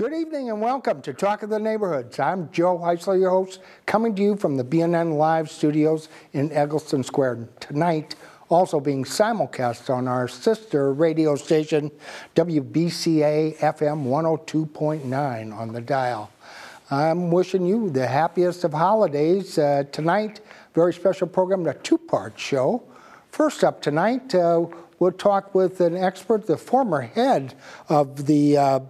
Good evening and welcome to Talk of the Neighborhoods. I'm Joe Heisler, your host, coming to you from the BNN Live studios in Egleston Square. Tonight, also being simulcast on our sister radio station, WBCA FM 102.9 on the dial. I'm wishing you the happiest of holidays. Uh, tonight, very special program, a two-part show. First up tonight, uh, we'll talk with an expert, the former head of the uh,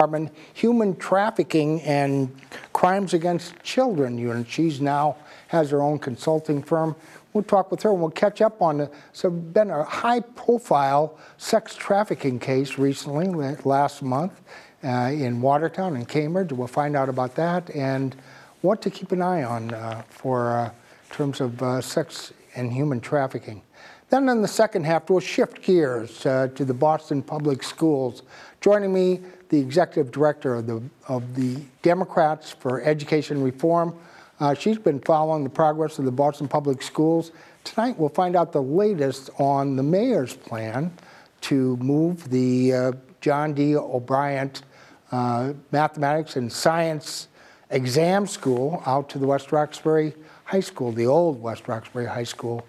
Department Human Trafficking and Crimes Against Children unit. She's now has her own consulting firm. We'll talk with her and we'll catch up on it. So, been a high profile sex trafficking case recently, last month, uh, in Watertown and Cambridge. We'll find out about that and what to keep an eye on uh, for uh, terms of uh, sex and human trafficking. Then in the second half, we'll shift gears uh, to the Boston Public Schools. Joining me the executive director of the, of the Democrats for Education Reform. Uh, she's been following the progress of the Boston Public Schools. Tonight, we'll find out the latest on the mayor's plan to move the uh, John D. O'Bryant uh, Mathematics and Science Exam School out to the West Roxbury High School, the old West Roxbury High School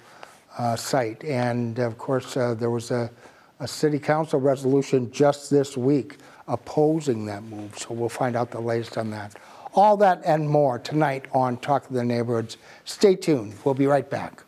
uh, site. And of course, uh, there was a, a city council resolution just this week opposing that move. So we'll find out the latest on that. All that and more tonight on Talk of the Neighborhoods. Stay tuned. We'll be right back.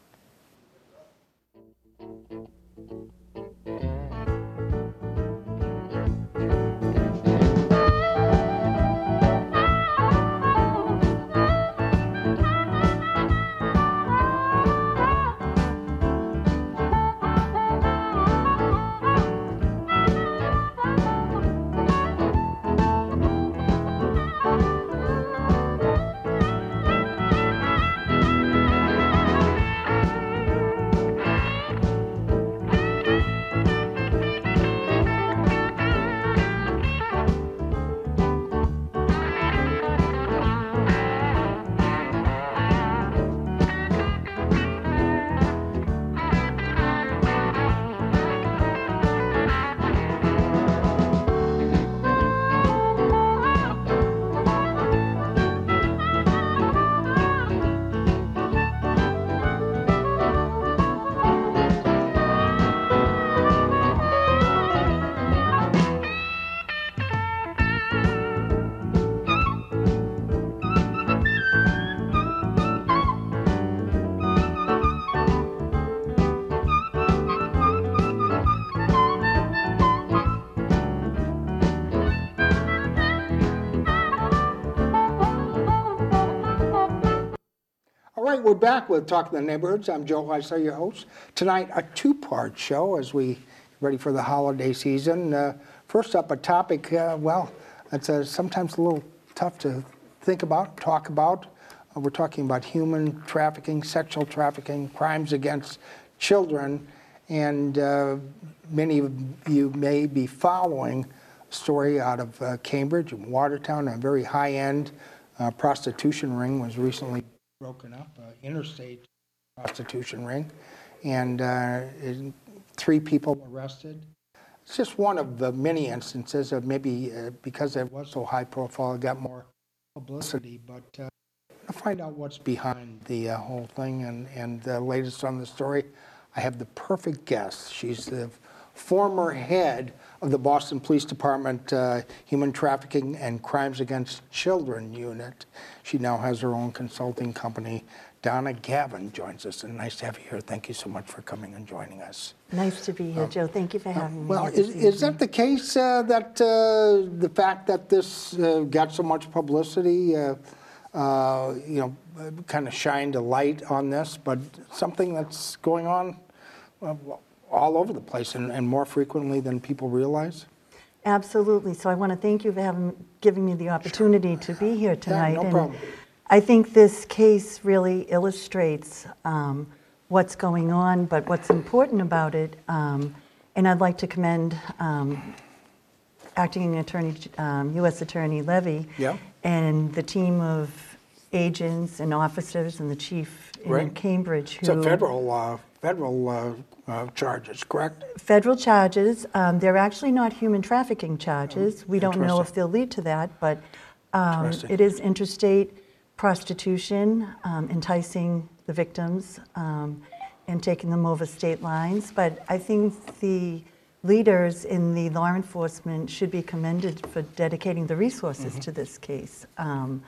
We're back with Talking the Neighborhoods. I'm Joe Heisler, your host. Tonight, a two-part show as we ready for the holiday season. Uh, first up, a topic, uh, well, it's uh, sometimes a little tough to think about, talk about. Uh, we're talking about human trafficking, sexual trafficking, crimes against children, and uh, many of you may be following a story out of uh, Cambridge Watertown, a very high-end prostitution ring was recently broken up, interstate prostitution ring, and uh, three people arrested. It's just one of the many instances of maybe uh, because it was so high profile, it got more publicity. But uh, to find out what's behind the uh, whole thing and, and the latest on the story, I have the perfect guest. She's the former head of the Boston Police Department uh, Human Trafficking and Crimes Against Children Unit. She now has her own consulting company. Donna Gavin joins us, and nice to have you here. Thank you so much for coming and joining us. Nice to be here, uh, Joe. Thank you for having uh, me. Well, is, is, that the case uh, that uh, the fact that this uh, got so much publicity, you know, kind of shined a light on this, but something that's going on all over the place and, and more frequently than people realize? Absolutely. So I want to thank you for having, giving me the opportunity to be here tonight. Yeah, no and problem. I think this case really illustrates um, what's going on, but what's important about it, um, and I'd like to commend um, Acting Attorney, U.S. Um, Attorney Levy yeah. and the team of agents and officers and the chief in. Cambridge. Who, it's a federal uh, federal uh, uh, charges, correct? Federal charges, um, they're actually not human trafficking charges. We don't know if they'll lead to that, but um, it is interstate prostitution, um, enticing the victims um, and taking them over state lines. But I think the leaders in the law enforcement should be commended for dedicating the resources Mm-hmm. to this case. Um,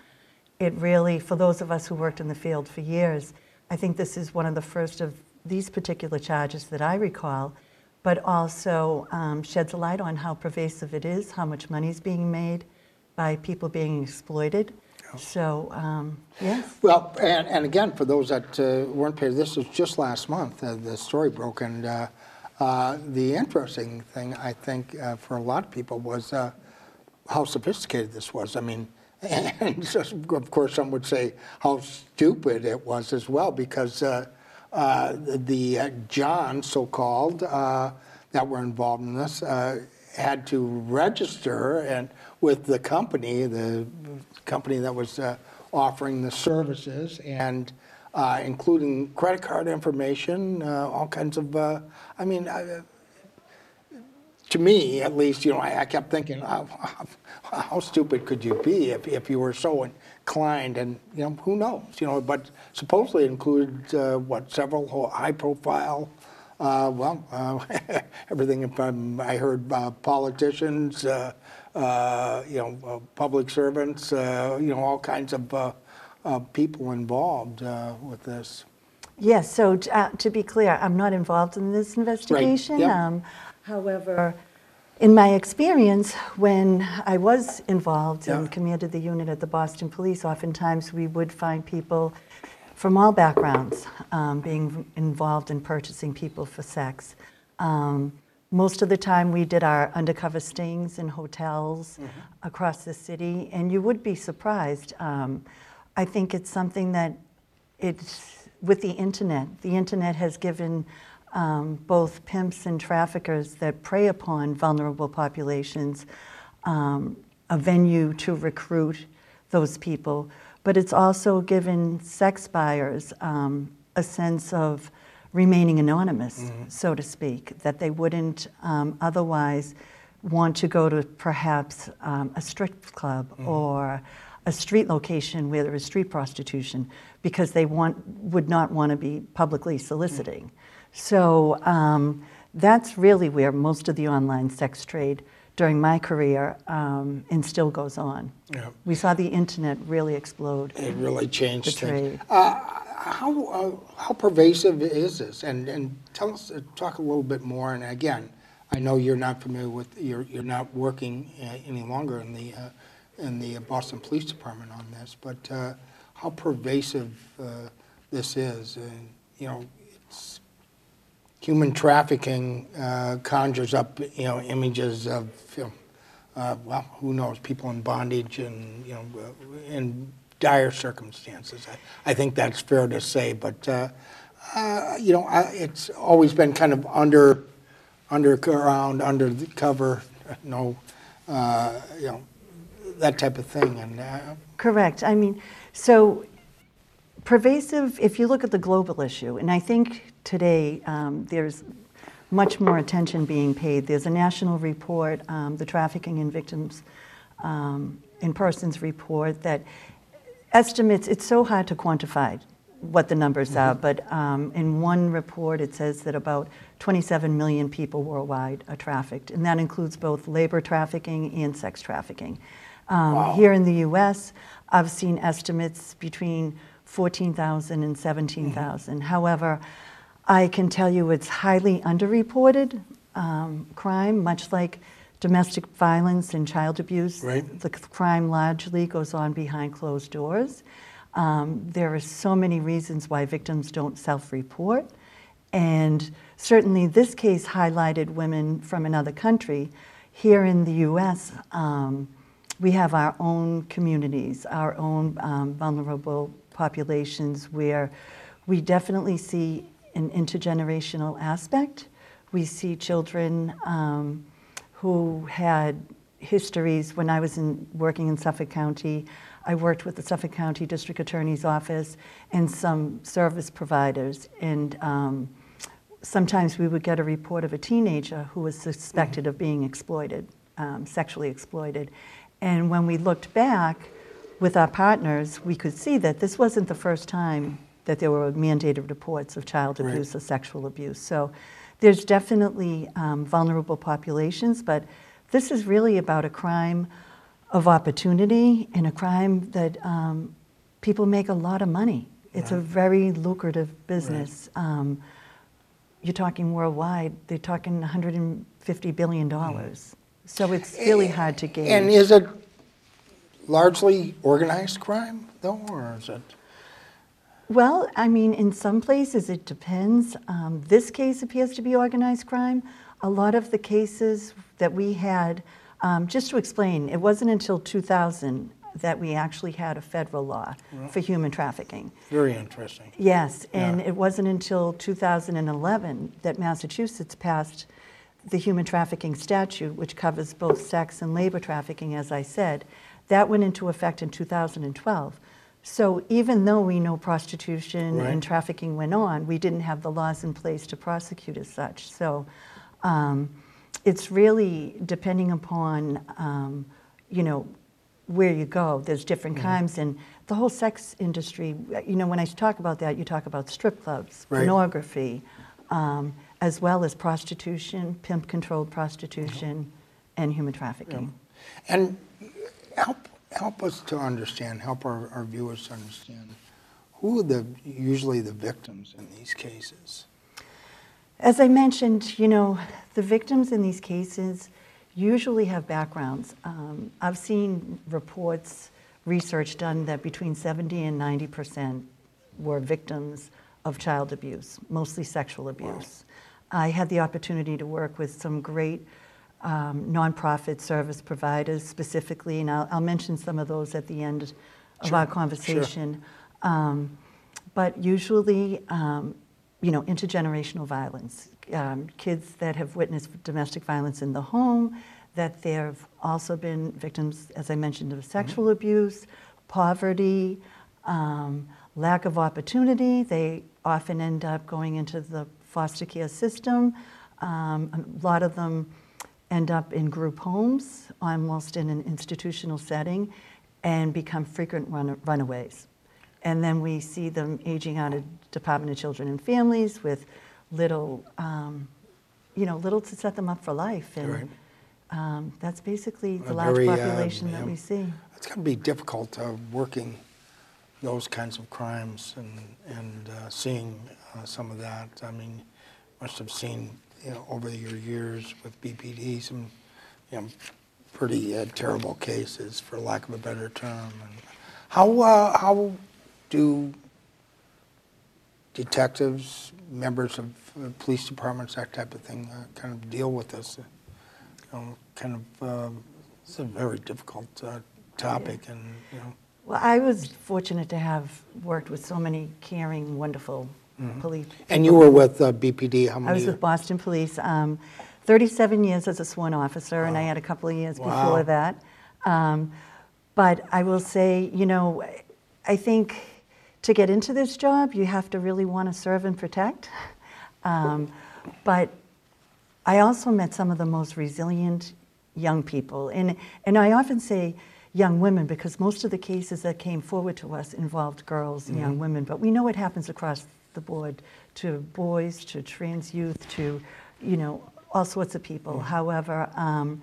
It really, for those of us who worked in the field for years, I think this is one of the first of these particular charges that I recall, but also um, sheds a light on how pervasive it is, how much money is being made by people being exploited. So, um, yes. Well, and, and again, for those that uh, weren't paid, this was just last month, uh, the story broke, and uh, uh, the interesting thing, I think, uh, for a lot of people was uh, how sophisticated this was. I mean, and of course, some would say how stupid it was as well, because uh, the uh, John, so-called, uh, that were involved in this, uh, had to register and with the company, the company that was uh, offering the services, and including credit card information, all kinds of. I mean, to me, at least, you know, I, I kept thinking, how, how stupid could you be if, if you were so inclined? And, you know, who knows? You know, but supposedly it included, uh, what, several high profile, uh, well, uh, everything from, I heard uh, politicians, uh, uh, you know, uh, public servants, uh, you know, all kinds of uh, uh, people involved uh, with this. Yes, so t- uh, to be clear, I'm not involved in this investigation. Right. yeah. Um, However, in my experience, when I was involved Yeah. and commanded the unit at the Boston Police, oftentimes we would find people from all backgrounds um, being involved in purchasing people for sex. Um, Most of the time, we did our undercover stings in hotels across the city, and you would be surprised. Um, I think it's something that it's with the internet. The internet has given um, both pimps and traffickers that prey upon vulnerable populations um, a venue to recruit those people. But it's also given sex buyers um, a sense of remaining anonymous, so to speak, that they wouldn't um, otherwise want to go to perhaps um, a strip club or a street location where there is street prostitution because they want, would not want to be publicly soliciting. So um, that's really where most of the online sex trade during my career um, and still goes on. Yeah. We saw the internet really explode. It really changed The things. trade. Uh, how, uh, how pervasive is this? And, and tell us, uh, talk a little bit more. And again, I know you're not familiar with, you're, you're not working uh, any longer in the, uh, in the Boston Police Department on this, but uh, how pervasive uh, this is. And, you know, it's, human trafficking uh, conjures up, you know, images of, you know, uh, well, who knows, people in bondage and, you know, uh, in dire circumstances. I, I think that's fair to say, but, uh, uh, you know, I, it's always been kind of under, underground, under the cover, no, uh, you know, that type of thing. And Correct. I mean, so pervasive, if you look at the global issue, and I think today um, there's much more attention being paid. There's a national report, um, the Trafficking in Victims um, in Persons report, that estimates, it's so hard to quantify what the numbers are, but um, in one report it says that about 27 million people worldwide are trafficked, and that includes both labor trafficking and sex trafficking. Um, Wow. Here in the US, I've seen estimates between 14,000 and 17,000. However, I can tell you it's highly underreported um, crime, much like domestic violence and child abuse. Right. The crime largely goes on behind closed doors. Um, there are so many reasons why victims don't self report. And certainly, this case highlighted women from another country. Here in the US, um, we have our own communities, our own um, vulnerable populations where we definitely see an intergenerational aspect. We see children um, who had histories. When I was in, working in Suffolk County, I worked with the Suffolk County District Attorney's Office and some service providers. And um, sometimes we would get a report of a teenager who was suspected of being exploited, um, sexually exploited. And when we looked back with our partners, we could see that this wasn't the first time that there were mandated reports of child Right. abuse or sexual abuse. So there's definitely um, vulnerable populations, but this is really about a crime of opportunity and a crime that um, people make a lot of money. It's a very lucrative business. Um, you're talking worldwide, they're talking $150 billion. So it's really hard to gauge. And is it largely organized crime, though, or is it? Well, I mean, in some places it depends. Um, this case appears to be organized crime. A lot of the cases that we had, um, just to explain, it wasn't until 2000 that we actually had a federal law for human trafficking. Very interesting. Yes, and Yeah. it wasn't until 2011 that Massachusetts passed the human trafficking statute, which covers both sex and labor trafficking, as I said. That went into effect in 2012. So even though we know prostitution Right. and trafficking went on, we didn't have the laws in place to prosecute as such. So um, it's really depending upon, um, you know, where you go. There's different Mm-hmm. kinds, and the whole sex industry. You know, when I talk about that, you talk about strip clubs, Right. pornography, um, as well as prostitution, pimp-controlled prostitution, and human trafficking. And help, help us to understand, help our, our viewers to understand, who are the, usually the victims in these cases? As I mentioned, you know, the victims in these cases usually have backgrounds. Um, I've seen reports, research done that between 70 and 90 percent were victims of child abuse, mostly sexual abuse. I had the opportunity to work with some great um, nonprofit service providers specifically, and I'll, I'll mention some of those at the end of our Sure, sure. conversation. Um, but usually, um, you know, intergenerational violence, um, kids that have witnessed domestic violence in the home, that they've also been victims, as I mentioned, of sexual abuse, poverty, um, lack of opportunity. They often end up going into the foster care system. Um, a lot of them end up in group homes, almost in an institutional setting, and become frequent run- runaways. And then we see them aging out of Department of Children and Families with little, um, you know, little to set them up for life. And Right. um, that's basically the A large very, uh, population that yeah. we see. It's going to be difficult uh, working those kinds of crimes and, and uh, seeing uh, some of that. I mean, must have seen, you know, over your years with BPD, some, you know, pretty uh, terrible cases, for lack of a better term. And how, uh, how do detectives, members of uh, police departments, that type of thing, uh, kind of deal with this? You know, kind of, um, it's a very difficult uh, topic, and you know, Well, I was fortunate to have worked with so many caring, wonderful police. Mm-hmm. and you were with uh, BPD. How many? I was with Boston Police, um, 37 years as a sworn officer, and I had a couple of years Wow. before that. Um, But I will say, you know, I think to get into this job, you have to really want to serve and protect. Um, But I also met some of the most resilient young people. And, and I often say young women because most of the cases that came forward to us involved girls and young women. But we know it happens across the board to boys, to trans youth, to, you know, all sorts of people. However, um,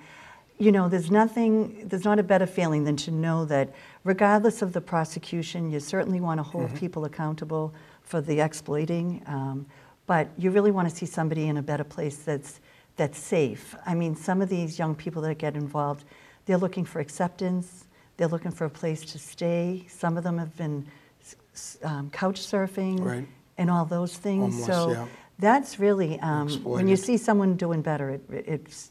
you know, there's nothing, there's not a better feeling than to know that regardless of the prosecution, you certainly want to hold people accountable for the exploiting, um, but you really want to see somebody in a better place that's, that's safe. I mean, some of these young people that get involved, they're looking for acceptance, they're looking for a place to stay. Some of them have been um, couch surfing Right. And all those things. Homeless, so yeah. that's really, um, when you see someone doing better, it, it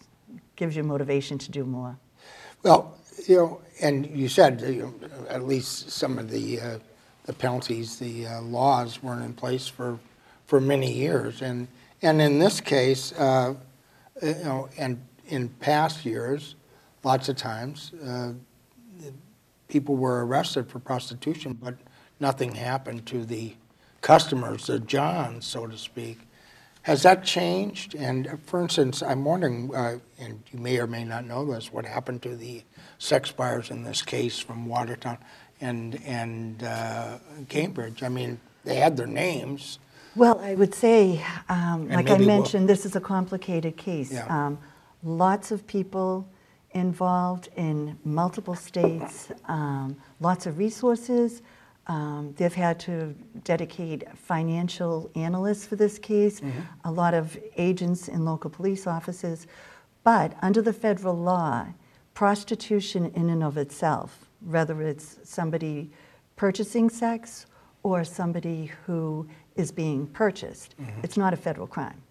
gives you motivation to do more. Well, you know, and you said you know, at least some of the uh, the penalties, the uh, laws weren't in place for for many years, and and in this case, uh, you know, and in past years, lots of times, uh, people were arrested for prostitution, but nothing happened to the customers, the Johns, so to speak. Has that changed? And uh, for instance, I'm wondering, uh, and you may or may not know this, what happened to the sex buyers in this case from Watertown and, and uh, Cambridge? I mean, they had their names. Well, I would say, um, like I maybe we'll- mentioned, this is a complicated case. Yeah. Um, Lots of people involved in multiple states, um, lots of resources. Um, They've had to dedicate financial analysts for this case, a lot of agents in local police offices. But under the federal law, prostitution in and of itself, whether it's somebody purchasing sex or somebody who is being purchased, it's not a federal crime.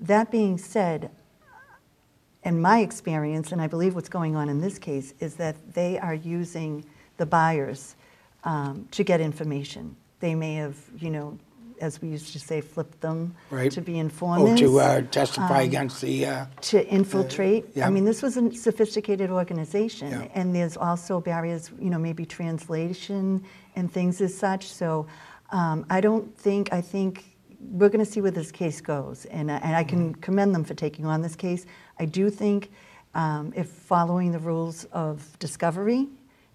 That being said, in my experience, and I believe what's going on in this case, is that they are using the buyers um, to get information. They may have, you know, as we used to say, flipped them Right. to be Oh, informants, to uh, testify against the, uh, to infiltrate. yeah. I mean, this was a sophisticated organization, Yeah. and there's also barriers, you know, maybe translation and things as such. So um, I don't think, I think we're going to see where this case goes, and, I- and I can Mm-hmm. commend them for taking on this case. I do think um, if following the rules of discovery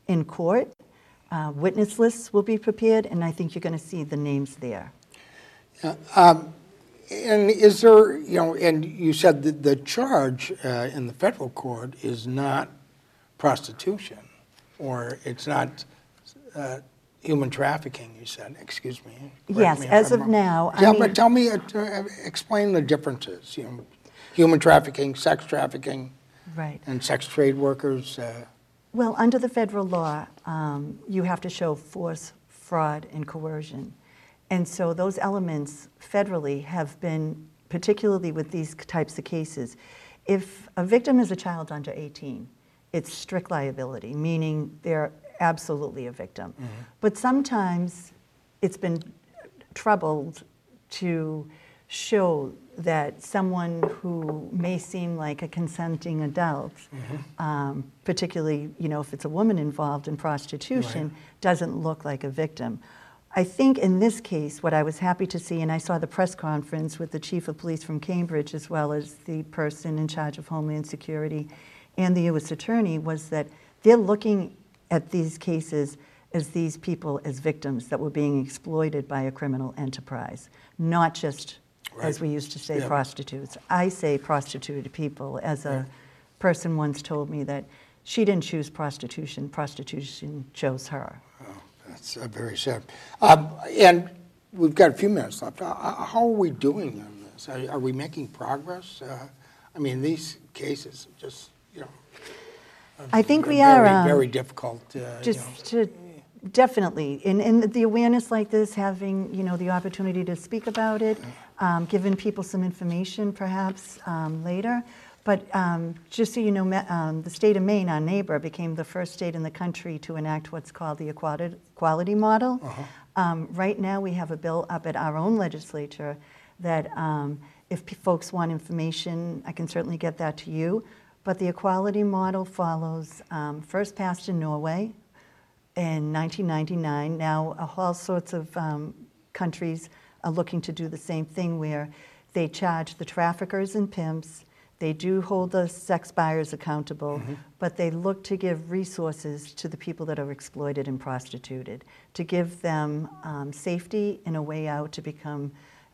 in court, uh, witness lists will be prepared, and I think you're going to see the names there. and is there, you know, and you said that the charge uh, in the federal court is not prostitution, or it's not uh, human trafficking, you said, excuse me. Yes, me as I'm of wrong. now, I mean- but tell me, uh, uh, explain the differences, you know, human trafficking, sex trafficking, Right. and sex trade workers. Well, under the federal law, um, you have to show force, fraud, and coercion. And so those elements federally have been, particularly with these types of cases, if a victim is a child under 18, it's strict liability, meaning they're absolutely a victim. But sometimes it's been troubled to show that someone who may seem like a consenting adult, um, particularly you know if it's a woman involved in prostitution, doesn't look like a victim. I think in this case, what I was happy to see, and I saw the press conference with the chief of police from Cambridge as well as the person in charge of Homeland Security and the U.S. Attorney, was that they're looking at these cases as these people as victims that were being exploited by a criminal enterprise, not just, as we used to say, Yeah. prostitutes. I say prostituted people, as a person once told me that she didn't choose prostitution, prostitution chose her. Oh, That's uh, very sad. Um, And we've got a few minutes left. Uh, How are we doing on this? Are are we making progress? Uh, I mean, these cases, just, you know. I think we very, are. um, Very difficult, uh, you know. Just to, definitely, and, and the awareness like this, having, you know, the opportunity to speak about it, um, giving people some information perhaps um, later. But um, just so you know, um, the state of Maine, our neighbor, became the first state in the country to enact what's called the equality, model. Um, right now, we have a bill up at our own legislature that um, if p- folks want information, I can certainly get that to you. But the equality model follows um, first passed in Norway in 1999. Now, uh, all sorts of um, countries are looking to do the same thing where they charge the traffickers and pimps. They do hold the sex buyers accountable, but they look to give resources to the people that are exploited and prostituted, to give them um, safety and a way out to become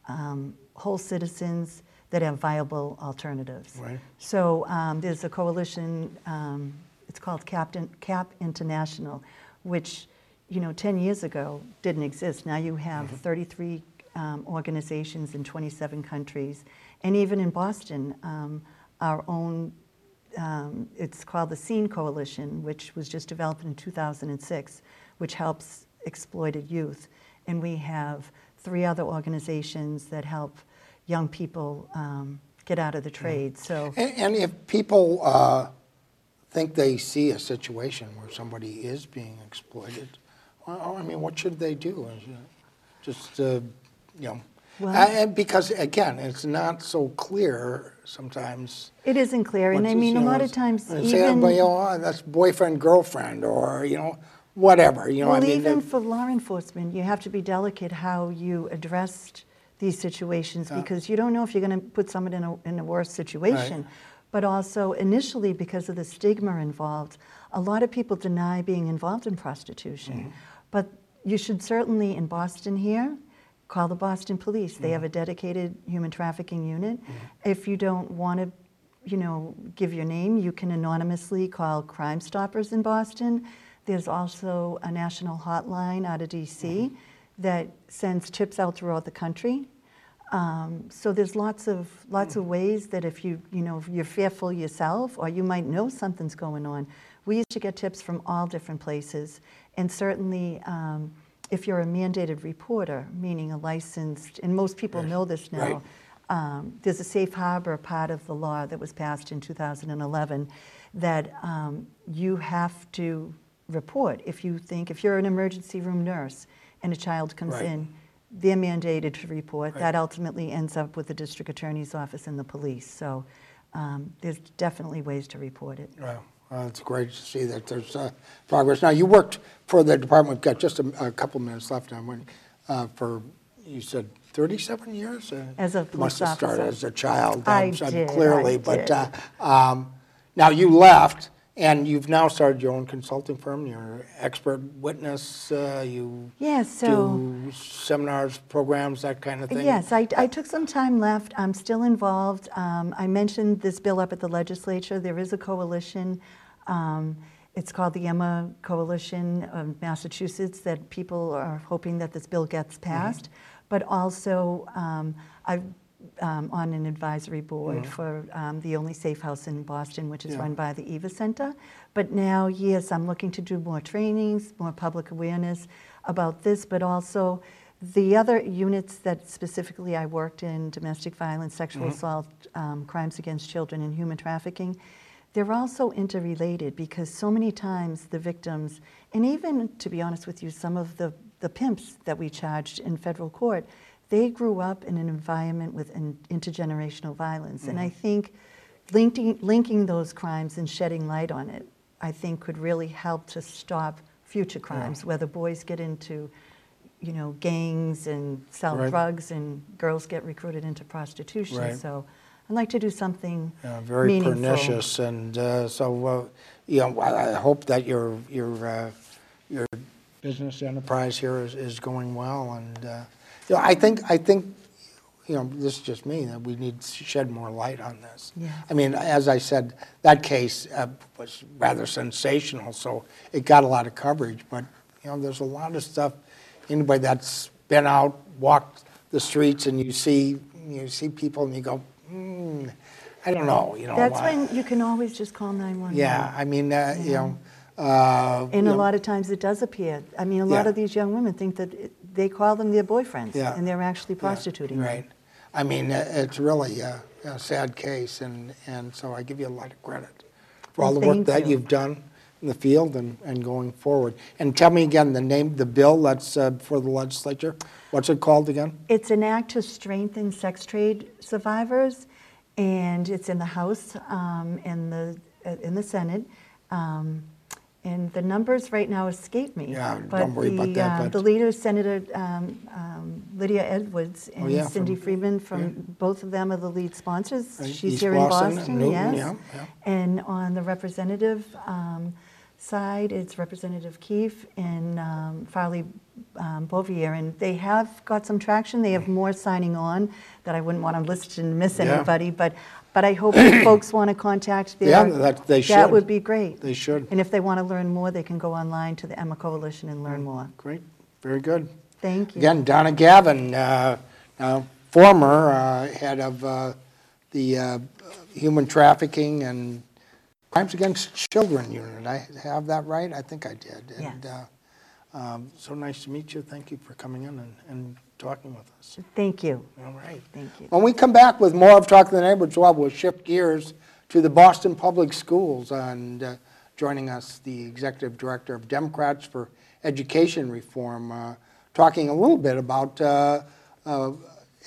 um, whole citizens that have viable alternatives. Right. So um, there's a coalition, um, it's called Captain, CAP International, which, you know, 10 years ago didn't exist. Now you have 33 um, organizations in 27 countries. And even in Boston, um, our own, um, it's called the SEEN Coalition, which was just developed in 2006, which helps exploited youth. And we have three other organizations that help young people um, get out of the trade. So. And and if people uh, think they see a situation where somebody is being exploited, well, I mean, what should they do? Just, uh, you know, Well- I- because, again, it's not so clear sometimes. It isn't clear, and I mean, a know, lot of times, and say, oh, even, you know, uh, that's boyfriend, girlfriend, or, you know, whatever, you know, I well, mean. even for law enforcement, you have to be delicate how you address these situations Yeah. because you don't know if you're going to put someone in a, in a worse situation. But also, initially, because of the stigma involved, a lot of people deny being involved in prostitution. Mm-hmm. But you should certainly, in Boston here, call the Boston Police. They have a dedicated human trafficking unit. If you don't want to, you know, give your name, you can anonymously call Crime Stoppers in Boston. There's also a national hotline out of DC that sends tips out throughout the country. Um, so there's lots of lots of ways that if you you know you're fearful yourself or you might know something's going on, we used to get tips from all different places, and certainly um, if you're a mandated reporter, meaning a licensed, and most people know this now. Right. Um, there's a safe harbor part of the law that was passed in 2011 that um, you have to report if you think if you're an emergency room nurse and a child comes Right. in they're mandated to report. Right. That ultimately ends up with the district attorney's office and the police. So um, there's definitely ways to report it. Uh, it's great to see that there's uh, progress. Now, you worked for the department, we've got just a a couple minutes left one, uh, for, you said 37 years? Uh, As a you Must have police started officer. as a child. I um, did, I Clearly, but did. uh, um, now you left, and you've now started your own consulting firm, you're an expert witness, uh, you Yeah, so. do seminars, programs, that kind of thing? Yes, I, I took some time left. I'm still involved. Um, I mentioned this bill up at the legislature. There is a coalition. Um, it's called the Emma Coalition of Massachusetts that people are hoping that this bill gets passed. But also, um, I'm um, on an advisory board for um, the only safe house in Boston, which is Yeah. run by the Eva Center. But now, yes, I'm looking to do more trainings, more public awareness about this, but also the other units that specifically I worked in domestic violence, sexual assault, um, crimes against children, and human trafficking. They're also interrelated because so many times the victims, and even to be honest with you, some of the, the pimps that we charged in federal court, they grew up in an environment with in, intergenerational violence. And I mm-hmm. think linking, linking those crimes and shedding light on it, I think could really help to stop future crimes, whether boys get into, you know, gangs and sell Right. drugs and girls get recruited into prostitution. Right. So I'd like to do something very meaningful. pernicious, and uh, so, uh, you know, I I hope that your, your, uh, your business enterprise here is, is going well, and, uh, you know, I think, I think, you know, this is just me, that we need to shed more light on this. Yeah. I mean, as I said, that case uh, was rather sensational, so it got a lot of coverage, but, you know, there's a lot of stuff, anybody that's been out, walked the streets, and you see, you see people, and you go, hmm, I don't know, you know. That's I- when you can always just call 911. Yeah, I mean, uh, you know, uh, And a know, lot of times it does appear. I mean, a lot Yeah. of these young women think that it, they call them their boyfriends, Yeah. and they're actually yeah, prostituting them. Right. I mean, uh, it's really a a sad case, and, and so I give you a lot of credit for all Well, the work that you. you've done in the field and, and going forward. And tell me again, the name, the bill that's uh, for the legislature, what's it called again? It's an act to strengthen sex trade survivors, and it's in the House um, and the uh, in the Senate. Um, and the numbers right now escape me. Yeah, but don't worry the, about that, uh, but- the leader, Senator um, um, Lydia Edwards and Oh, yeah, Cindy from- Friedman, from yeah. both of them are the lead sponsors. Right, She's East here Boston in Boston, Newton, yes. yeah. And on the representative um, side, it's Representative Keefe and um, Farley um, Bouvier, and they have got some traction. They have more signing on that I wouldn't want to list and miss Yeah. anybody, but, but I hope if folks want to contact their. Yeah, that- they That would be great. They should. And if they want to learn more, they can go online to the Emma Coalition and learn more. Great, very good. Thank you. Again, Donna Gavin, uh, uh, former uh, head of uh, the uh, Human Trafficking and Crimes Against Children Unit. I have that right? I think I did. And, Yes. uh, um, So nice to meet you. Thank you for coming in and- and talking with us. Thank you. All right. Thank you. When we come back with more of Talk to the Neighbors, well, we'll shift gears to the Boston Public Schools and uh, joining us, the Executive Director of Democrats for Education Reform, uh, talking a little bit about uh, uh,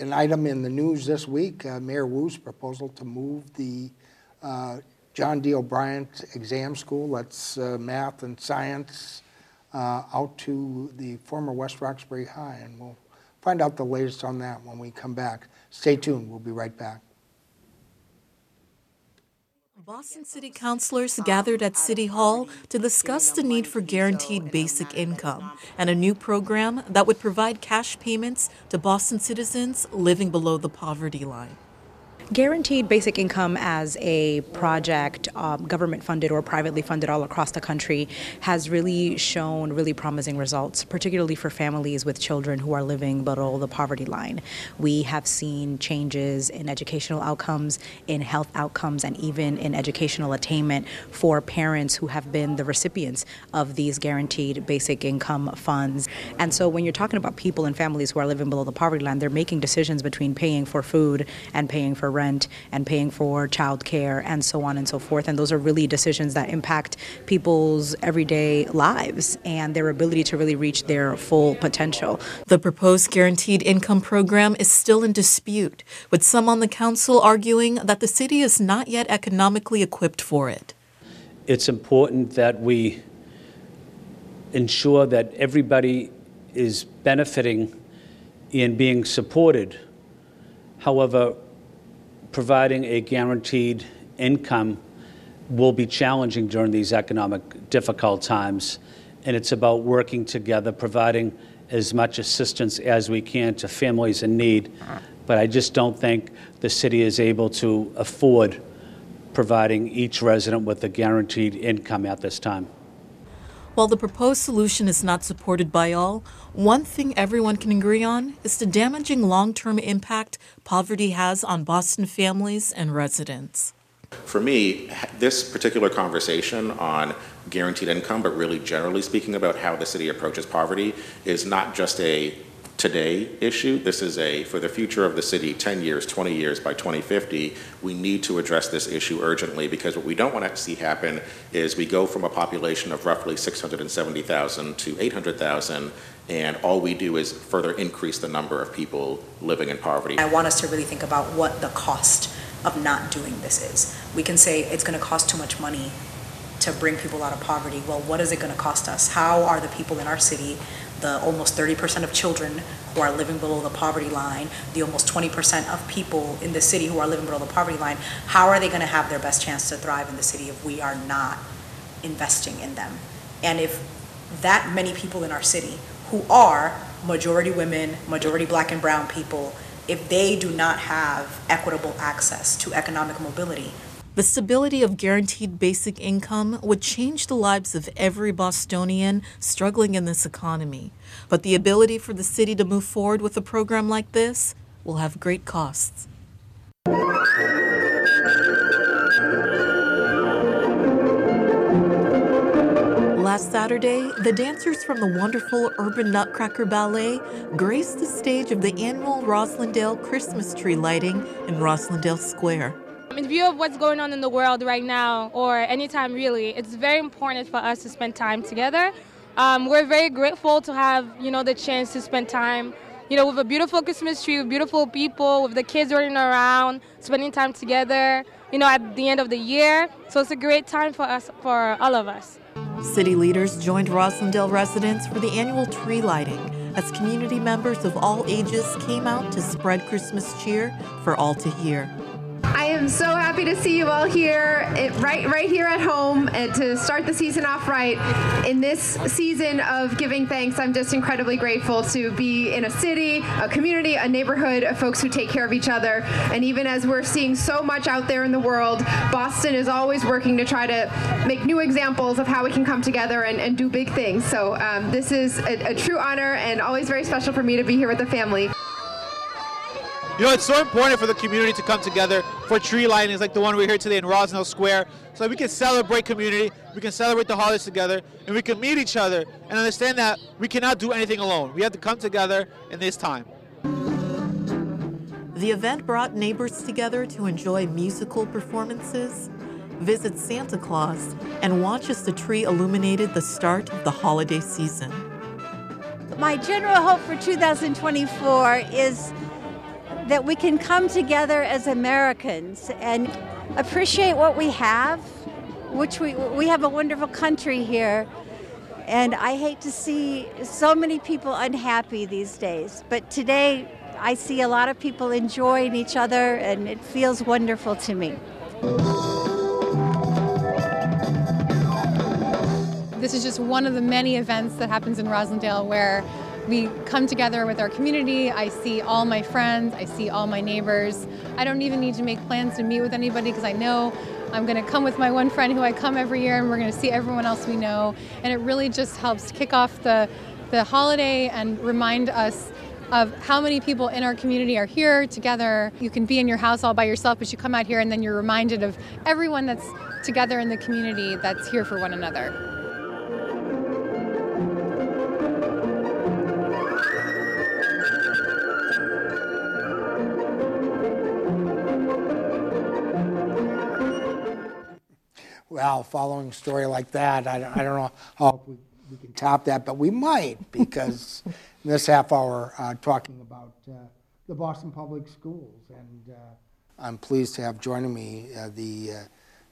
an item in the news this week, uh, Mayor Wu's proposal to move the uh, John D. O'Bryant Exam School, that's uh, math and science, uh, out to the former West Roxbury High, and we'll Find out the latest on that when we come back. Stay tuned. We'll be right back. Boston City councilors gathered at City Hall to discuss the need for guaranteed basic income and a new program that would provide cash payments to Boston citizens living below the poverty line. Guaranteed basic income as a project, um, government funded or privately funded all across the country, has really shown really promising results, particularly for families with children who are living below the poverty line. We have seen changes in educational outcomes, in health outcomes, and even in educational attainment for parents who have been the recipients of these guaranteed basic income funds. And so when you're talking about people and families who are living below the poverty line, they're making decisions between paying for food and paying for rent and paying for childcare and so on and so forth. And those are really decisions that impact people's everyday lives and their ability to really reach their full potential. The proposed guaranteed income program is still in dispute, with some on the council arguing that the city is not yet economically equipped for it. It's important that we ensure that everybody is benefiting in being supported. However, providing a guaranteed income will be challenging during these economic difficult times. And it's about working together, providing as much assistance as we can to families in need. But I just don't think the city is able to afford providing each resident with a guaranteed income at this time. While the proposed solution is not supported by all, one thing everyone can agree on is the damaging long term impact poverty has on Boston families and residents. For me, this particular conversation on guaranteed income, but really generally speaking about how the city approaches poverty, is not just a today issue. This is a, for the future of the city, 10 years, 20 years, by 2050, we need to address this issue urgently because what we don't want to see happen is we go from a population of roughly 670,000 to 800,000 and all we do is further increase the number of people living in poverty. I want us to really think about what the cost of not doing this is. We can say it's going to cost too much money to bring people out of poverty. Well, what is it going to cost us? How are the people in our city the almost 30% of children who are living below the poverty line, the almost 20% of people in the city who are living below the poverty line, how are they going to have their best chance to thrive in the city if we are not investing in them? And if that many people in our city who are majority women, majority black and brown people, if they do not have equitable access to economic mobility, the stability of guaranteed basic income would change the lives of every Bostonian struggling in this economy. But the ability for the city to move forward with a program like this will have great costs. Last Saturday, the dancers from the wonderful Urban Nutcracker Ballet graced the stage of the annual Roslindale Christmas tree lighting in Roslindale Square. In view of what's going on in the world right now, or anytime really, it's very important for us to spend time together. Um, we're very grateful to have, you know, the chance to spend time, you know, with a beautiful Christmas tree, with beautiful people, with the kids running around, spending time together, you know, at the end of the year. So it's a great time for us, for all of us. City leaders joined Roslindale residents for the annual tree lighting as community members of all ages came out to spread Christmas cheer for all to hear. I am so happy to see you all here, right, right here at home, and to start the season off right. In this season of giving thanks, I'm just incredibly grateful to be in a city, a community, a neighborhood of folks who take care of each other. And even as we're seeing so much out there in the world, Boston is always working to try to make new examples of how we can come together and, and do big things. So um, this is a, a true honor and always very special for me to be here with the family. You know, it's so important for the community to come together for tree lightings like the one we're here today in Roslindale Square so that we can celebrate community, we can celebrate the holidays together, and we can meet each other and understand that we cannot do anything alone. We have to come together in this time. The event brought neighbors together to enjoy musical performances, visit Santa Claus, and watch as the tree illuminated the start of the holiday season. My general hope for 2024 is that we can come together as Americans and appreciate what we have, which we, we have a wonderful country here, And I hate to see so many people unhappy these days. But today, I see a lot of people enjoying each other, and it feels wonderful to me. This is just one of the many events that happens in Roslindale where we come together with our community. I see all my friends, I see all my neighbors. I don't even need to make plans to meet with anybody because I know I'm going to come with my one friend who I come every year and we're going to see everyone else we know. And it really just helps kick off the, the holiday and remind us of how many people in our community are here together. You can be in your house all by yourself, but you come out here and then you're reminded of everyone that's together in the community that's here for one another. Well, following a story like that, I don't, I don't know how we, we can top that, but we might because in this half hour, uh, talking about uh, the Boston Public Schools. And uh, I'm pleased to have joining me uh, the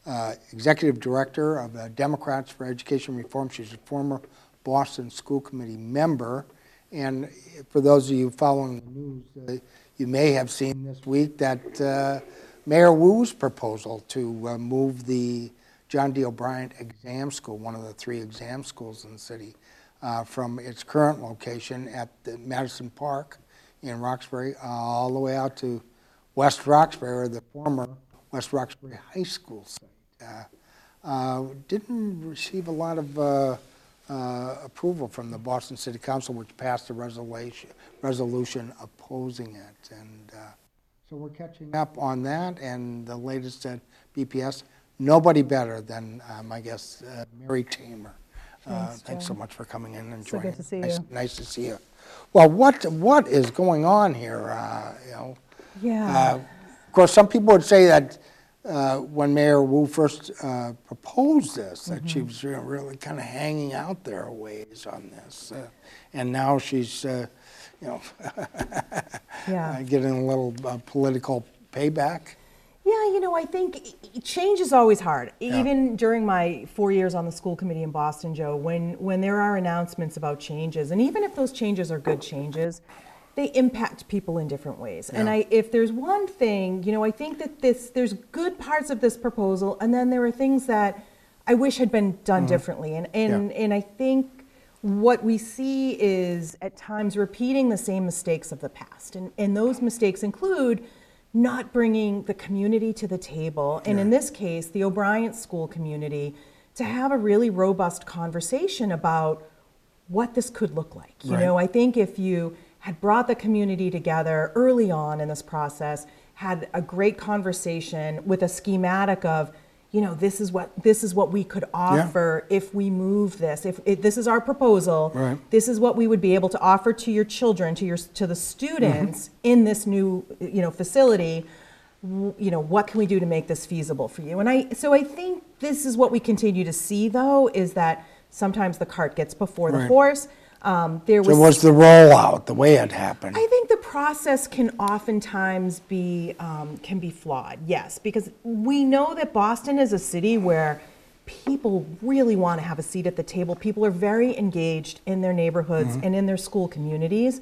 uh, uh, Executive Director of uh, Democrats for Education Reform. She's a former Boston School Committee member. And for those of you following the news, uh, you may have seen this week that uh, Mayor Wu's proposal to uh, move the John D. O'Bryant Exam School, one of the three exam schools in the city, uh, from its current location at the Madison Park in Roxbury uh, all the way out to West Roxbury, or the former West Roxbury High School site. Uh, uh, didn't receive a lot of uh, uh, approval from the Boston City Council, which passed a resolution, resolution opposing it. And so we're catching up on that and the latest at BPS. Nobody better than uh, my guest, uh, Mary Tamer. Uh, Thanks, Thanks so much for coming in and joining. So good to see Nice- you. Nice to see you. Well, what, what is going on here, uh, you know? Yeah. Uh, Of course, some people would say that uh, when Mayor Wu first uh, proposed this, that she Mm-hmm. was re- really kind of hanging out there a ways on this. uh, And now she's, uh, you know, Yeah. getting a little uh, political payback. Yeah, you know, I think change is always hard. Even during my four years on the school committee in Boston, Joe, when, when there are announcements about changes, and even if those changes are good changes, they impact people in different ways. And I, if there's one thing, you know, I think that this, there's good parts of this proposal, and then there are things that I wish had been done mm-hmm. differently. And, and, and I think what we see is at times repeating the same mistakes of the past. And, and those mistakes include not bringing the community to the table, and in this case, the O'Bryant school community, to have a really robust conversation about what this could look like. You Right. know, I think if you had brought the community together early on in this process, had a great conversation with a schematic of, you know, this is what this is what we could offer if we move this. If, if this is our proposal, Right. this is what we would be able to offer to your children, to your to the students mm-hmm. in this new, you know, facility. You know, what can we do to make this feasible for you? And I so I think this is what we continue to see though is that sometimes the cart gets before the Right. horse. Um, there So was the rollout, the way it happened? I think the process can oftentimes be um, can be flawed. Yes, because we know that Boston is a city where people really want to have a seat at the table. People are very engaged in their neighborhoods and in their school communities,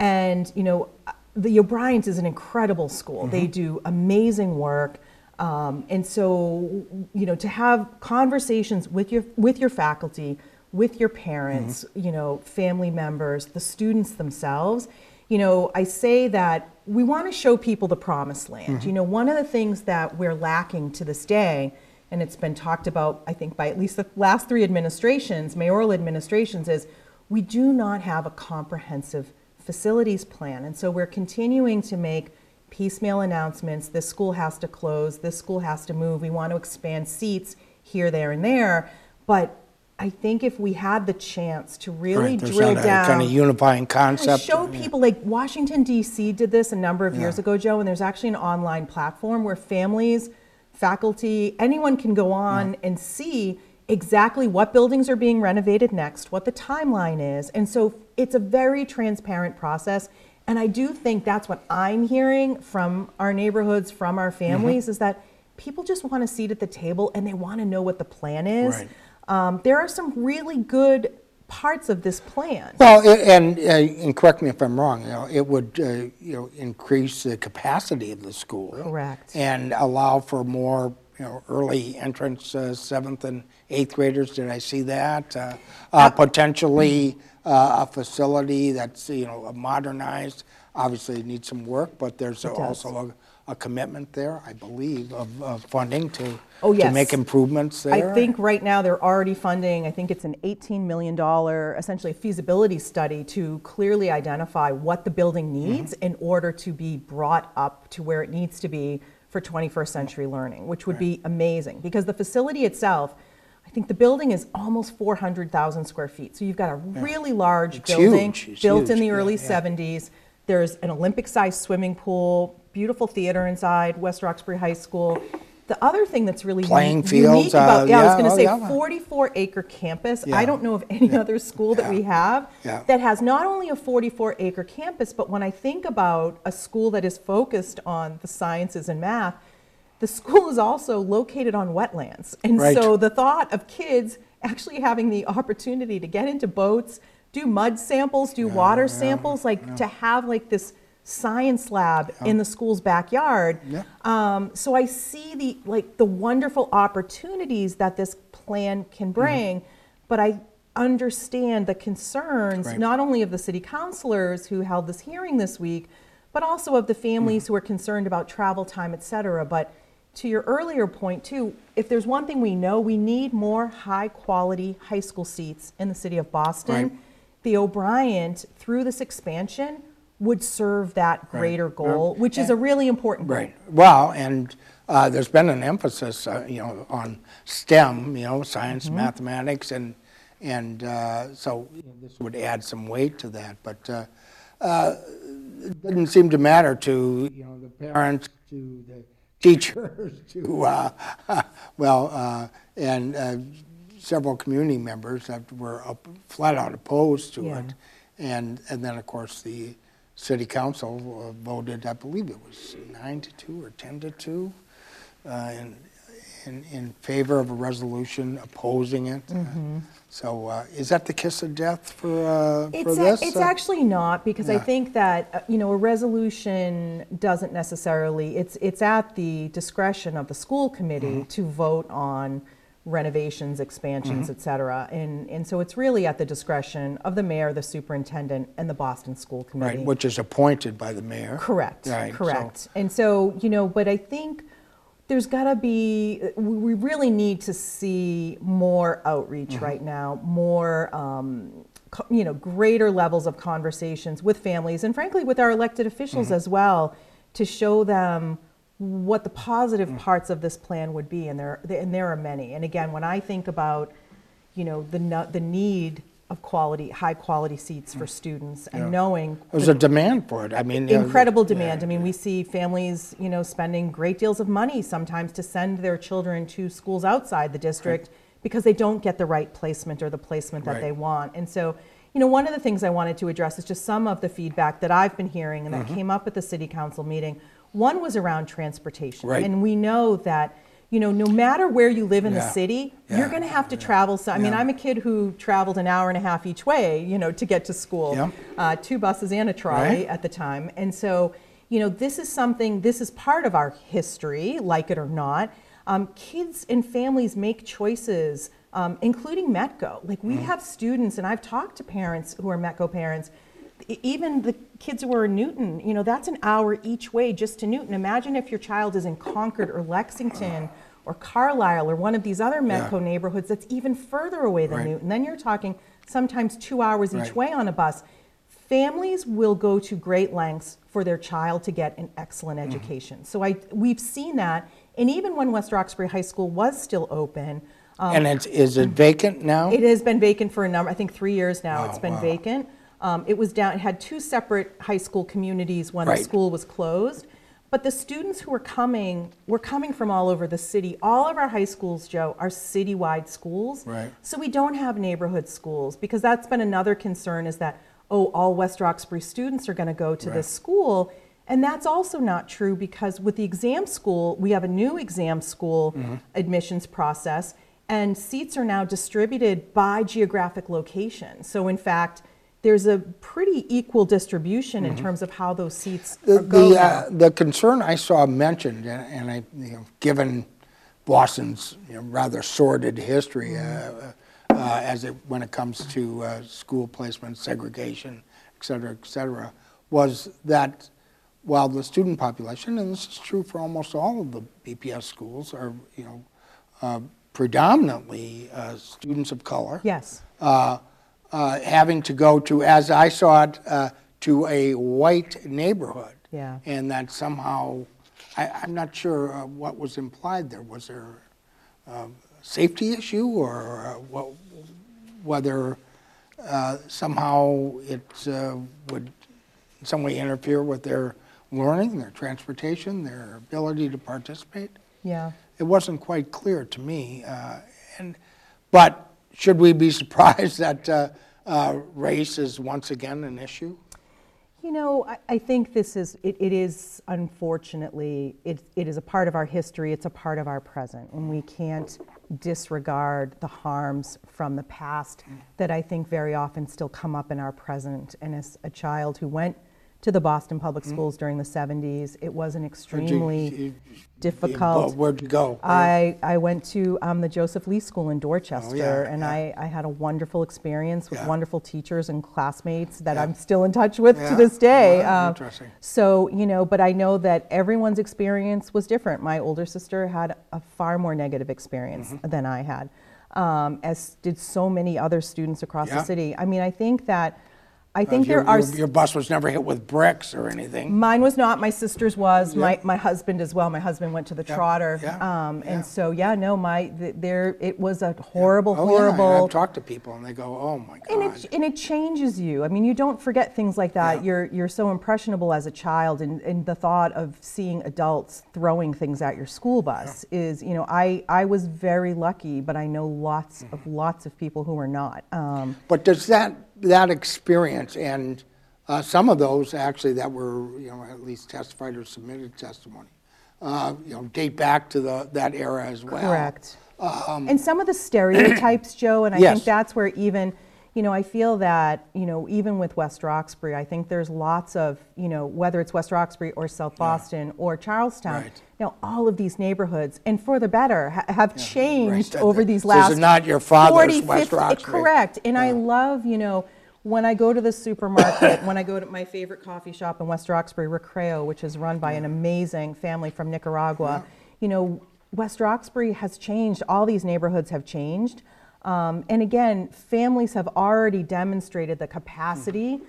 and you know, the O'Bryant's is an incredible school. They do amazing work. Um, and so, you know, to have conversations with your with your faculty, with your parents, mm-hmm. you know, family members, the students themselves, you know, I say that we want to show people the promised land. Mm-hmm. You know, one of the things that we're lacking to this day, and it's been talked about, I think, by at least the last three administrations, mayoral administrations, is we do not have a comprehensive facilities plan. And so we're continuing to make piecemeal announcements. This school has to close, this school has to move, we want to expand seats here, there, and there. But I think if we had the chance to really Right, drill down. Kind of unifying Yeah, concept. Show people like Washington D.C. did this a number of years ago, Joe, and there's actually an online platform where families, faculty, anyone can go on and see exactly what buildings are being renovated next, what the timeline is, and so it's a very transparent process. And I do think that's what I'm hearing from our neighborhoods, from our mm-hmm. families, is that people just want a seat at the table and they want to know what the plan is. Right. Um, there are some really good parts of this plan. Well, i- and, uh, and correct me if I'm wrong, you know, it would, uh, you know, increase the capacity of the school. Correct. And allow for more, you know, early entrance, uh, seventh and eighth graders, did I see that? Uh, uh, Potentially uh, a facility that's, you know, modernized, obviously it needs some work, but there's It also a, commitment there, I believe, of, of funding to, Oh, to yes. make improvements there. I think right now they're already funding, I think it's an $18 million, essentially a feasibility study to clearly identify what the building Mm-hmm. needs in order to be brought up to where it needs to be for 21st century learning, which would be amazing. Because the facility itself, I think the building is almost 400,000 square feet. So you've got a really large It's building huge. It's built in huge. the Yeah, early yeah. 70s. There's an Olympic-sized swimming pool, beautiful theater inside West Roxbury High School. The other thing that's really Playing unique fields, about, uh, yeah, I was going to oh, say yeah. 44 acre campus. Yeah. I don't know of any other school that we have Yeah. that has not only a 44 acre campus, but when I think about a school that is focused on the sciences and math, the school is also located on wetlands. And Right. so the thought of kids actually having the opportunity to get into boats, do mud samples, do water samples, like to have like this science lab in the school's backyard. Yeah. Um, so I see the like the wonderful opportunities that this plan can Mm-hmm. bring, but I understand the concerns Right. not only of the city councilors who held this hearing this week, but also of the families Mm-hmm. who are concerned about travel time, et cetera. But to your earlier point too, if there's one thing we know, we need more high quality high school seats in the city of Boston. Right. The O'Bryant, through this expansion, would serve that greater goal, which is a really important goal. Right. Well, and uh, there's been an emphasis, uh, you know, on STEM, you know, science, Mm-hmm. mathematics, and and uh, so this would add some weight to that. But uh, uh, it didn't seem to matter to you know the parents, to the teachers, to uh, well, uh, and uh, several community members that were up, flat out opposed to Yeah. it, and and then of course the city council uh, voted, I believe it was nine to two or 10 to two, uh, in, in, in favor of a resolution opposing it. Mm-hmm. So uh, is that the kiss of death for, uh, for It's, a- this? it's Uh, actually not, because I think that, uh, you know, a resolution doesn't necessarily, it's, it's at the discretion of the school committee Mm-hmm. to vote on renovations, expansions, Mm-hmm. et cetera. And, and so it's really at the discretion of the mayor, the superintendent, and the Boston School Committee. Right, which is appointed by the mayor. Correct, Right, so- correct. And so, you know, but I think there's got to be, we we really need to see more outreach Mm-hmm. right now, more, um, co- you know, greater levels of conversations with families and frankly with our elected officials Mm-hmm. as well to show them what the positive Mm. parts of this plan would be. And there, and there are many. And again, when I think about, you know, the, the need of quality, high quality seats for students and Mm. Yeah. knowing There's the a demand for it. I mean, you know, incredible yeah, demand. I mean, we see families, you know, spending great deals of money sometimes to send their children to schools outside the district because they don't get the right placement or the placement that Right. they want. And so, you know, one of the things I wanted to address is just some of the feedback that I've been hearing and that came up at the city council meeting. One was around transportation. Right. And we know that, you know, no matter where you live in the city, Yeah. you're going to have to travel. So, I mean, I'm a kid who traveled an hour and a half each way, you know, to get to school. Yeah. Uh, two buses and a trolley Right. at the time. And so, you know, this is something, this is part of our history, like it or not. Um, kids and families make choices, um, including Metco. Like we have students, and I've talked to parents who are Metco parents, even the kids who are in Newton, you know, that's an hour each way just to Newton. Imagine if your child is in Concord or Lexington or Carlisle or one of these other Yeah. Neighborhoods that's even further away than Right. Newton. Then you're talking sometimes two hours each Right. way on a bus. Families will go to great lengths for their child to get an excellent Mm-hmm. education. So I, we've seen that, and even when West Roxbury High School was still open, um, And it's, is it vacant now? it has been vacant for a number, I think three years now. It's been wow. vacant. Um, it was down. It had two separate high school communities when Right. the school was closed. But the students who were coming were coming from all over the city. All of our high schools, Joe, are citywide schools. Right. So we don't have neighborhood schools because that's been another concern is that, oh, all West Roxbury students are going to go to this school. And that's also not true because with the exam school, we have a new exam school admissions process. And seats are now distributed by geographic location. So in fact, there's a pretty equal distribution in terms of how those seats The, the, uh, the concern I saw mentioned, and I, you know, given Boston's you know, rather sordid history uh, uh, as it, when it comes to uh, school placement, segregation, et cetera, et cetera, was that while the student population, and this is true for almost all of the BPS schools, are, you know, uh, predominantly uh, students of color Yes. Uh, having to go to, as I saw it, uh, to a white neighborhood. Yeah. And that somehow, I, I'm not sure uh, what was implied there. Was there a safety issue or uh, what, whether uh, somehow it uh, would in some way interfere with their learning, their transportation, their ability to participate? Yeah. it wasn't quite clear to me. Uh, and, but should we be surprised that uh, uh, race is once again an issue? You know, I, I think this is, it, it is unfortunately, it, it is a part of our history, it's a part of our present, and we can't disregard the harms from the past that I think very often still come up in our present. And as a child who went to the Boston Public Schools during the 70s, it was an extremely you- difficult. Where'd you go? I, I went to um, the Joseph Lee School in Dorchester, Oh, yeah, and yeah. I, I had a wonderful experience with Yeah. wonderful teachers and classmates that Yeah. I'm still in touch with Yeah. to this day. Wow, Um, interesting. So, you know, but I know that everyone's experience was different. My older sister had a far more negative experience Mm-hmm. than I had, um, as did so many other students across Yeah. the city. I mean, I think that, I Uh, think your, there are. your, your bus was never hit with bricks or anything. Mine was not. My sister's was. Yeah. My my husband as well. My husband went to the Yeah, Trotter, yeah, um, yeah. and so yeah, no, my th- there it was a horrible, Oh, yeah, horrible. I've talked to people and they go, oh my God. and it, and it changes you. I mean, you don't forget things like that. Yeah. You're you're so impressionable as a child, and, and the thought of seeing adults throwing things at your school bus is, you know, I I was very lucky, but I know lots Mm-hmm. of lots of people who are not. Um, But does that that experience and uh, some of those actually that were you know at least testified or submitted testimony, uh, you know, date back to the that era as well. Correct. and some of the stereotypes, Joe, and I Um, Yes. think that's where even, you know, I feel that, you know, even with West Roxbury, I think there's lots of, you know, whether it's West Roxbury or South Boston or Charlestown, Right. you know, all of these neighborhoods, and for the better, ha- have changed right. over these This is last not your father's 40, West 50 Roxbury. Correct. And I love, you know, when I go to the supermarket, when I go to my favorite coffee shop in West Roxbury, Recreo, which is run by an amazing family from Nicaragua, you know, West Roxbury has changed. All these neighborhoods have changed. Um, and again, families have already demonstrated the capacity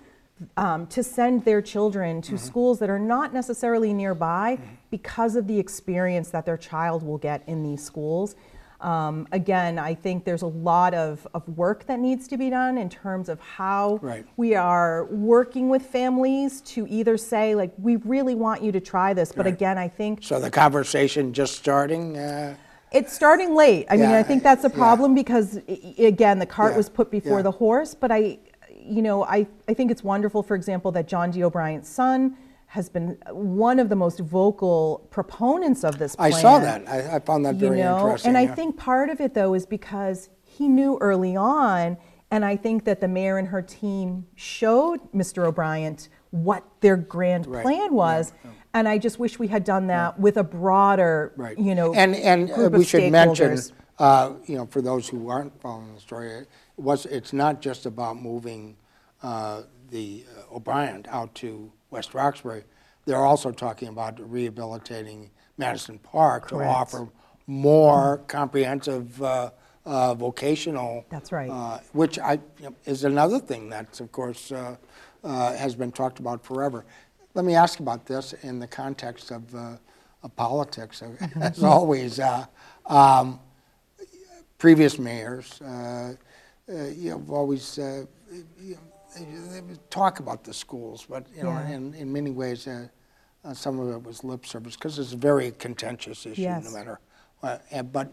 um, to send their children to schools that are not necessarily nearby because of the experience that their child will get in these schools. Um, again, I think there's a lot of, of work that needs to be done in terms of how Right. we are working with families to either say, like, we really want you to try this. But Right. again, I think So the conversation just starting. Uh, it's starting late. I mean, Yeah, I think that's a yeah. problem because, i- i- again, the cart Yeah, was put before yeah. the horse. But I, you know, I, I think it's wonderful, for example, that John D. O'Bryant's son has been one of the most vocal proponents of this I plan. saw that. I, I found that you very know, interesting. and I yeah. think part of it though is because he knew early on, and I think that the mayor and her team showed Mr. O'Bryant what their grand Right, plan was. And I just wish we had done that with a broader, Right. you know, and and uh, we should mention, uh, you know, for those who aren't following the story, it was it's not just about moving uh, the uh, O'Bryant out to West Roxbury. They're also talking about rehabilitating Madison Park Correct. to offer more comprehensive uh, uh, vocational. That's right. Uh, which I you know, is another thing that's of course uh, uh, has been talked about forever. Let me ask about this in the context of, uh, of politics, as always. Uh, um, previous mayors, uh, uh, you know, have always uh, you know, they, they would talk about the schools, but you know, Yeah. in, in many ways, uh, uh, some of it was lip service because it's a very contentious issue, Yes. no matter. What, and, but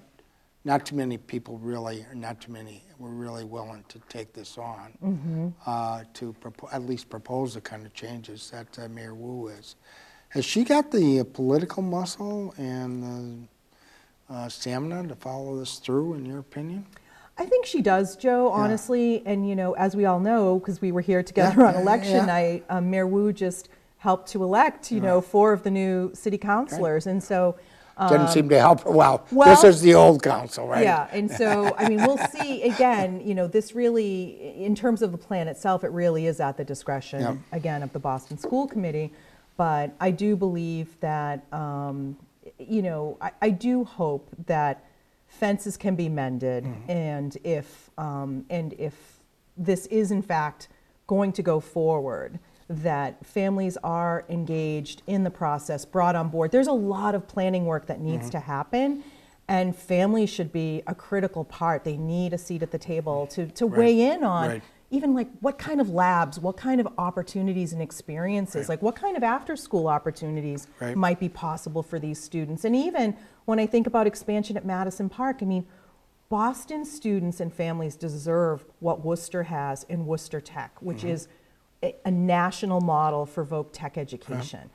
not too many people really, or not too many, were really willing to take this on Mm-hmm. uh, to propo- at least propose the kind of changes that uh, Mayor Wu is. Has she got the uh, political muscle and uh, stamina to follow this through, in your opinion? I think she does, Joe, honestly. And, you know, as we all know, because we were here together Yeah, on yeah, election yeah. night, um, Mayor Wu just helped to elect, you know, four of the new city councilors. And so. Didn't seem to help, well, this Um, is the old council, right? Yeah, and so, I mean, we'll see, again, you know, this really, in terms of the plan itself, it really is at the Yep. discretion, again, of the Boston School Committee. But I do believe that, um, you know, I, I do hope that fences can be mended. And if, um, and if this is in fact going to go forward, that families are engaged in the process, brought on board. There's a lot of planning work that needs to happen, and families should be a critical part. They need a seat at the table to, to weigh in on right. even like what kind of labs, what kind of opportunities and experiences, like what kind of after school opportunities Right. might be possible for these students. And even when I think about expansion at Madison Park, I mean, Boston students and families deserve what Worcester has in Worcester Tech, which Mm-hmm. is a, a national model for Voc Tech education.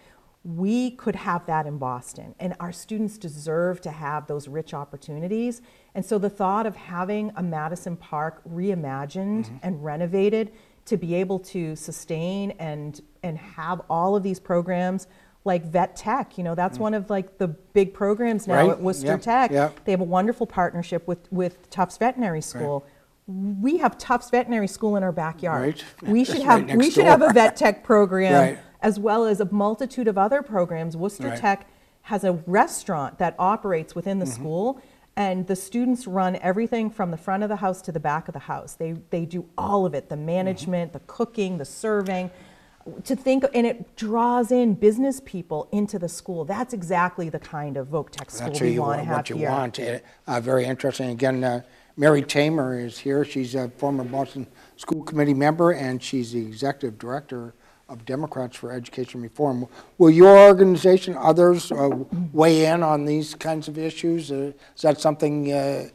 We could have that in Boston, and our students deserve to have those rich opportunities. And so the thought of having a Madison Park reimagined Mm-hmm. and renovated to be able to sustain and and have all of these programs like Vet Tech, you know, that's one of like the big programs now Mm. Right, at Worcester Tech. They have a wonderful partnership with, with Tufts Veterinary School. We have Tufts Veterinary School in our backyard. Right. We should right have next we should have a vet tech program Right. as well as a multitude of other programs. Worcester Right. Tech has a restaurant that operates within the Mm-hmm. school and the students run everything from the front of the house to the back of the house. They they do all of it, the management, the cooking, the serving to think and it draws in business people into the school. That's exactly the kind of Voc Tech school That's we you want to have what you here. want. Uh, Very interesting. Again, uh, Mary Tamer is here. She's a former Boston School Committee member, and she's the Executive Director of Democrats for Education Reform. Will your organization, others, uh, weigh in on these kinds of issues? Uh, Is that something uh,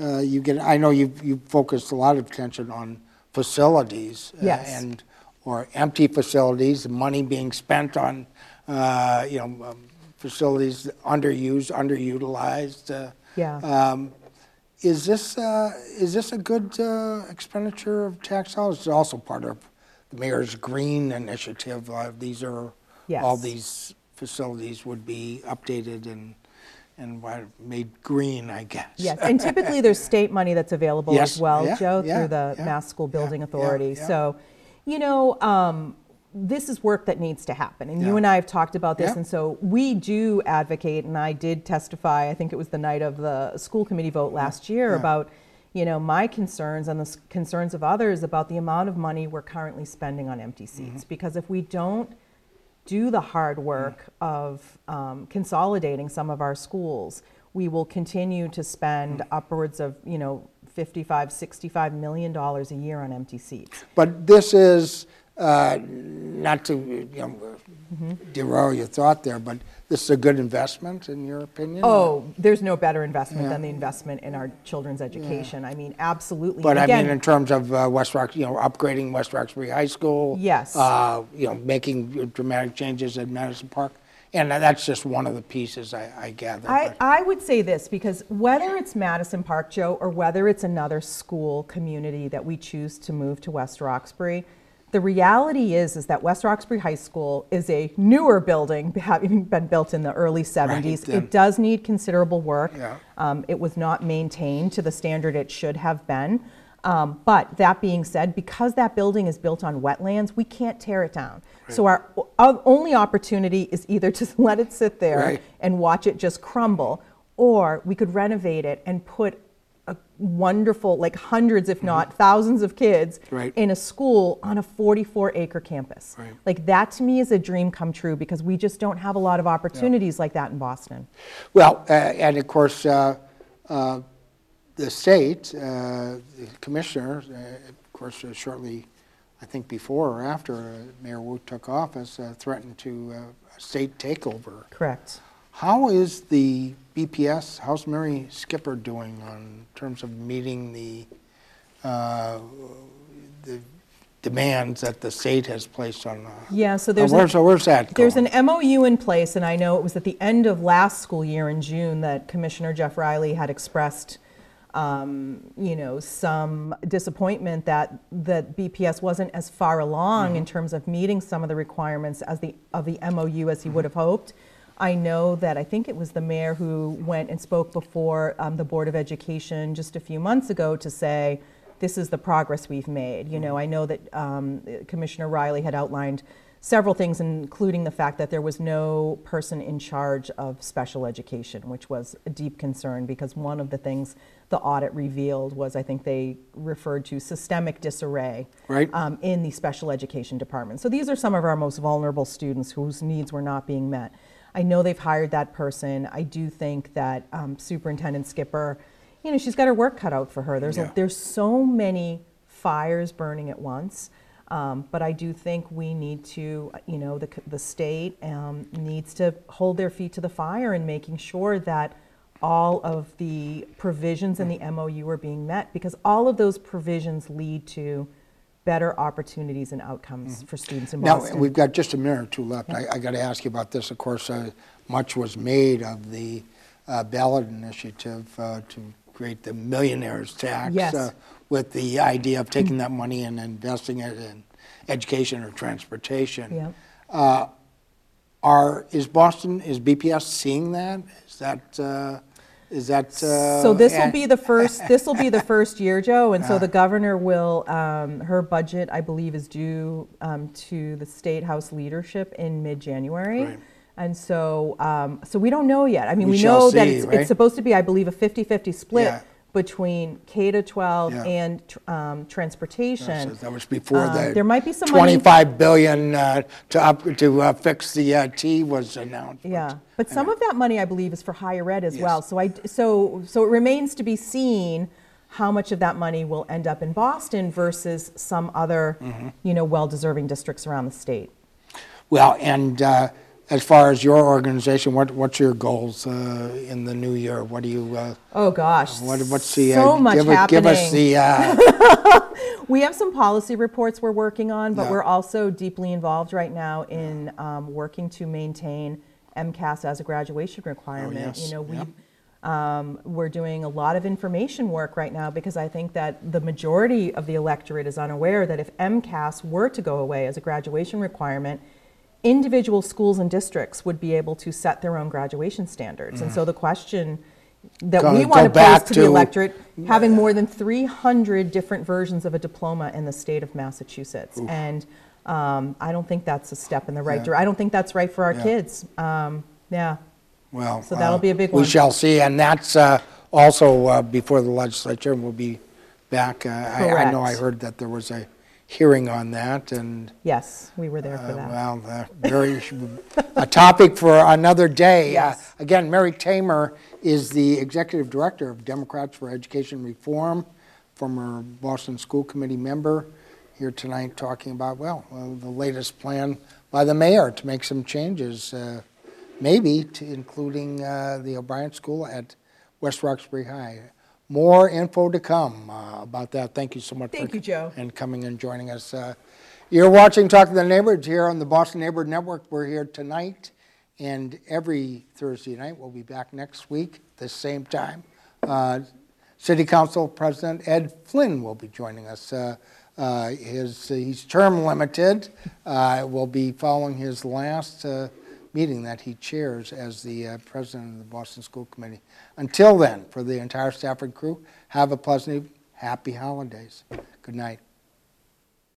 uh, you get, I know you've you've focused a lot of attention on facilities. uh, Yes. And, or empty facilities, money being spent on, uh, you know, um, facilities underused, underutilized. uh, Yeah. um, Is this, uh, is this a good uh, expenditure of tax dollars? It's also part of the mayor's green initiative. Uh, These are, all these facilities would be updated and, and made green, I guess. Yes, and typically there's state money that's available Yes, as well, yeah, Joe, yeah, through the yeah, Mass School Building yeah, Authority. yeah. So, you know, um, this is work that needs to happen. And you and I have talked about this. Yeah. And so we do advocate, and I did testify, I think it was the night of the school committee vote last year yeah. about, you know, my concerns and the concerns of others about the amount of money we're currently spending on empty Mm-hmm. seats. Because if we don't do the hard work of um, consolidating some of our schools, we will continue to spend upwards of, you know, 55, 65 million dollars a year on empty seats. But this is, uh, not to, you know, derail your thought there, but this is a good investment, in your opinion? Oh, there's no better investment Yeah. than the investment in our children's education. I mean, absolutely. But And I mean, in terms of uh, West Rock, you know, upgrading West Roxbury High School. Yes. uh, You know, making dramatic changes at Madison Park. And that's just one of the pieces, I I gather. I, but- I would say this because whether it's Madison Park, Joe, or whether it's another school community that we choose to move to West Roxbury, the reality is is that West Roxbury High School is a newer building, having been built in the early 70s. yeah. It does need considerable work. Yeah. Um, it was not maintained to the standard it should have been. Um, but that being said, because that building is built on wetlands, we can't tear it down. So our only opportunity is either to let it sit there Right. and watch it just crumble, or we could renovate it and put a wonderful, like hundreds, if not thousands of kids Mm-hmm. Right. in a school on a 44 acre campus. Right. Like that to me is a dream come true because we just don't have a lot of opportunities like that in Boston. Well, uh, and of course, uh, uh, the state, uh, the commissioner, uh, of course, uh, shortly, I think before or after uh, Mayor Wu took office, uh, threatened to uh, state takeover. Correct. How is the BPS, how's Mary Skipper doing on terms of meeting the, uh, the demands that the state has placed on. uh, Yeah, so uh, there's. a- where's- So where's that There's going? an MOU in place, and I know it was at the end of last school year in June that Commissioner Jeff Riley had expressed, um, you know, some disappointment that, that BPS wasn't as far along in terms of meeting some of the requirements as the, of the MOU as he would have hoped. I know that, I think it was the mayor who went and spoke before um, the Board of Education just a few months ago to say, this is the progress we've made. You know, I know that um, Commissioner Riley had outlined several things, including the fact that there was no person in charge of special education, which was a deep concern because one of the things the audit revealed was I think they referred to systemic disarray Right. um, in the special education department. So these are some of our most vulnerable students whose needs were not being met. I know they've hired that person. I do think that um, Superintendent Skipper, you know, she's got her work cut out for her. There's Yeah. a, there's so many fires burning at once. Um, but I do think we need to, you know, the, the state um, needs to hold their feet to the fire in making sure that all of the provisions in the MOU are being met because all of those provisions lead to better opportunities and outcomes for students in Now, we've got just a minute or two left. I, I got to ask you about this. Of course, uh, much was made of the uh, ballot initiative uh, to create the millionaire's tax. Yes. uh, With the idea of taking that money and investing it in education or transportation. Yeah. Uh, Are, is Boston, is BPS seeing that? Is that, uh, is that? uh, So this will be the first, this will be the first year, Joe, and so Uh. the governor will, um, her budget, I believe, is due um, to the State House leadership in mid-January. Right. And so, um, so we don't know yet. I mean, We we know that it's, right? it's supposed to be, I believe, a 50-50 split Yeah. Between K to 12 Yeah. and um, transportation. That was before Um, the. There might be some money. 25 billion uh, to up, to uh, fix the uh, T was announced. Yeah, but some of that money, I believe, is for higher ed as Yes. well. So I, so, so it remains to be seen how much of that money will end up in Boston versus some other, Mm-hmm. you know, well-deserving districts around the state. Well, and uh, as far as your organization, what, what's your goals uh, in the new year? What do you, uh, Oh, gosh. what, what's the? So uh, much give, us- Give us the, uh, We have some policy reports we're working on, but Yeah. we're also deeply involved right now in um, working to maintain MCAS as a graduation requirement. Oh, yes, You know, we, yep. um, we're doing a lot of information work right now because I think that the majority of the electorate is unaware that if MCAS were to go away as a graduation requirement, individual schools and districts would be able to set their own graduation standards. And so the question that Go- we want to pose to the electorate, having more than 300 different versions of a diploma in the state of Massachusetts. And um, I don't think that's a step in the right Yeah. direction. I don't think that's right for our Yeah. kids. Um, Yeah. well. So that'll uh, be a big We one. shall see, and that's uh, also uh, before the legislature, and we'll be back. uh, I I know I heard that there was a hearing on that, and Yes, we were there for Uh, that. Well, uh, very, a topic for another day. Uh, Again, Mary Tamer is the Executive Director of Democrats for Education Reform, former Boston School Committee member, here tonight talking about, well, uh, the latest plan by the mayor to make some changes, uh, maybe to including uh, the O'Bryant School at West Roxbury High. More info to come uh, about that. Thank you so much. Thank for you, Joe. And coming and joining us. Uh, You're watching Talk to the Neighborhoods here on the Boston Neighborhood Network. We're here tonight and every Thursday night. We'll be back next week, the same time. Uh, City Council President Ed Flynn will be joining us. Uh, uh, his, he's term limited. Uh, will be following his last uh, meeting that he chairs as the uh, president of the Boston School Committee. Until then, for the entire staff and crew, have a pleasant, happy holidays. Good night.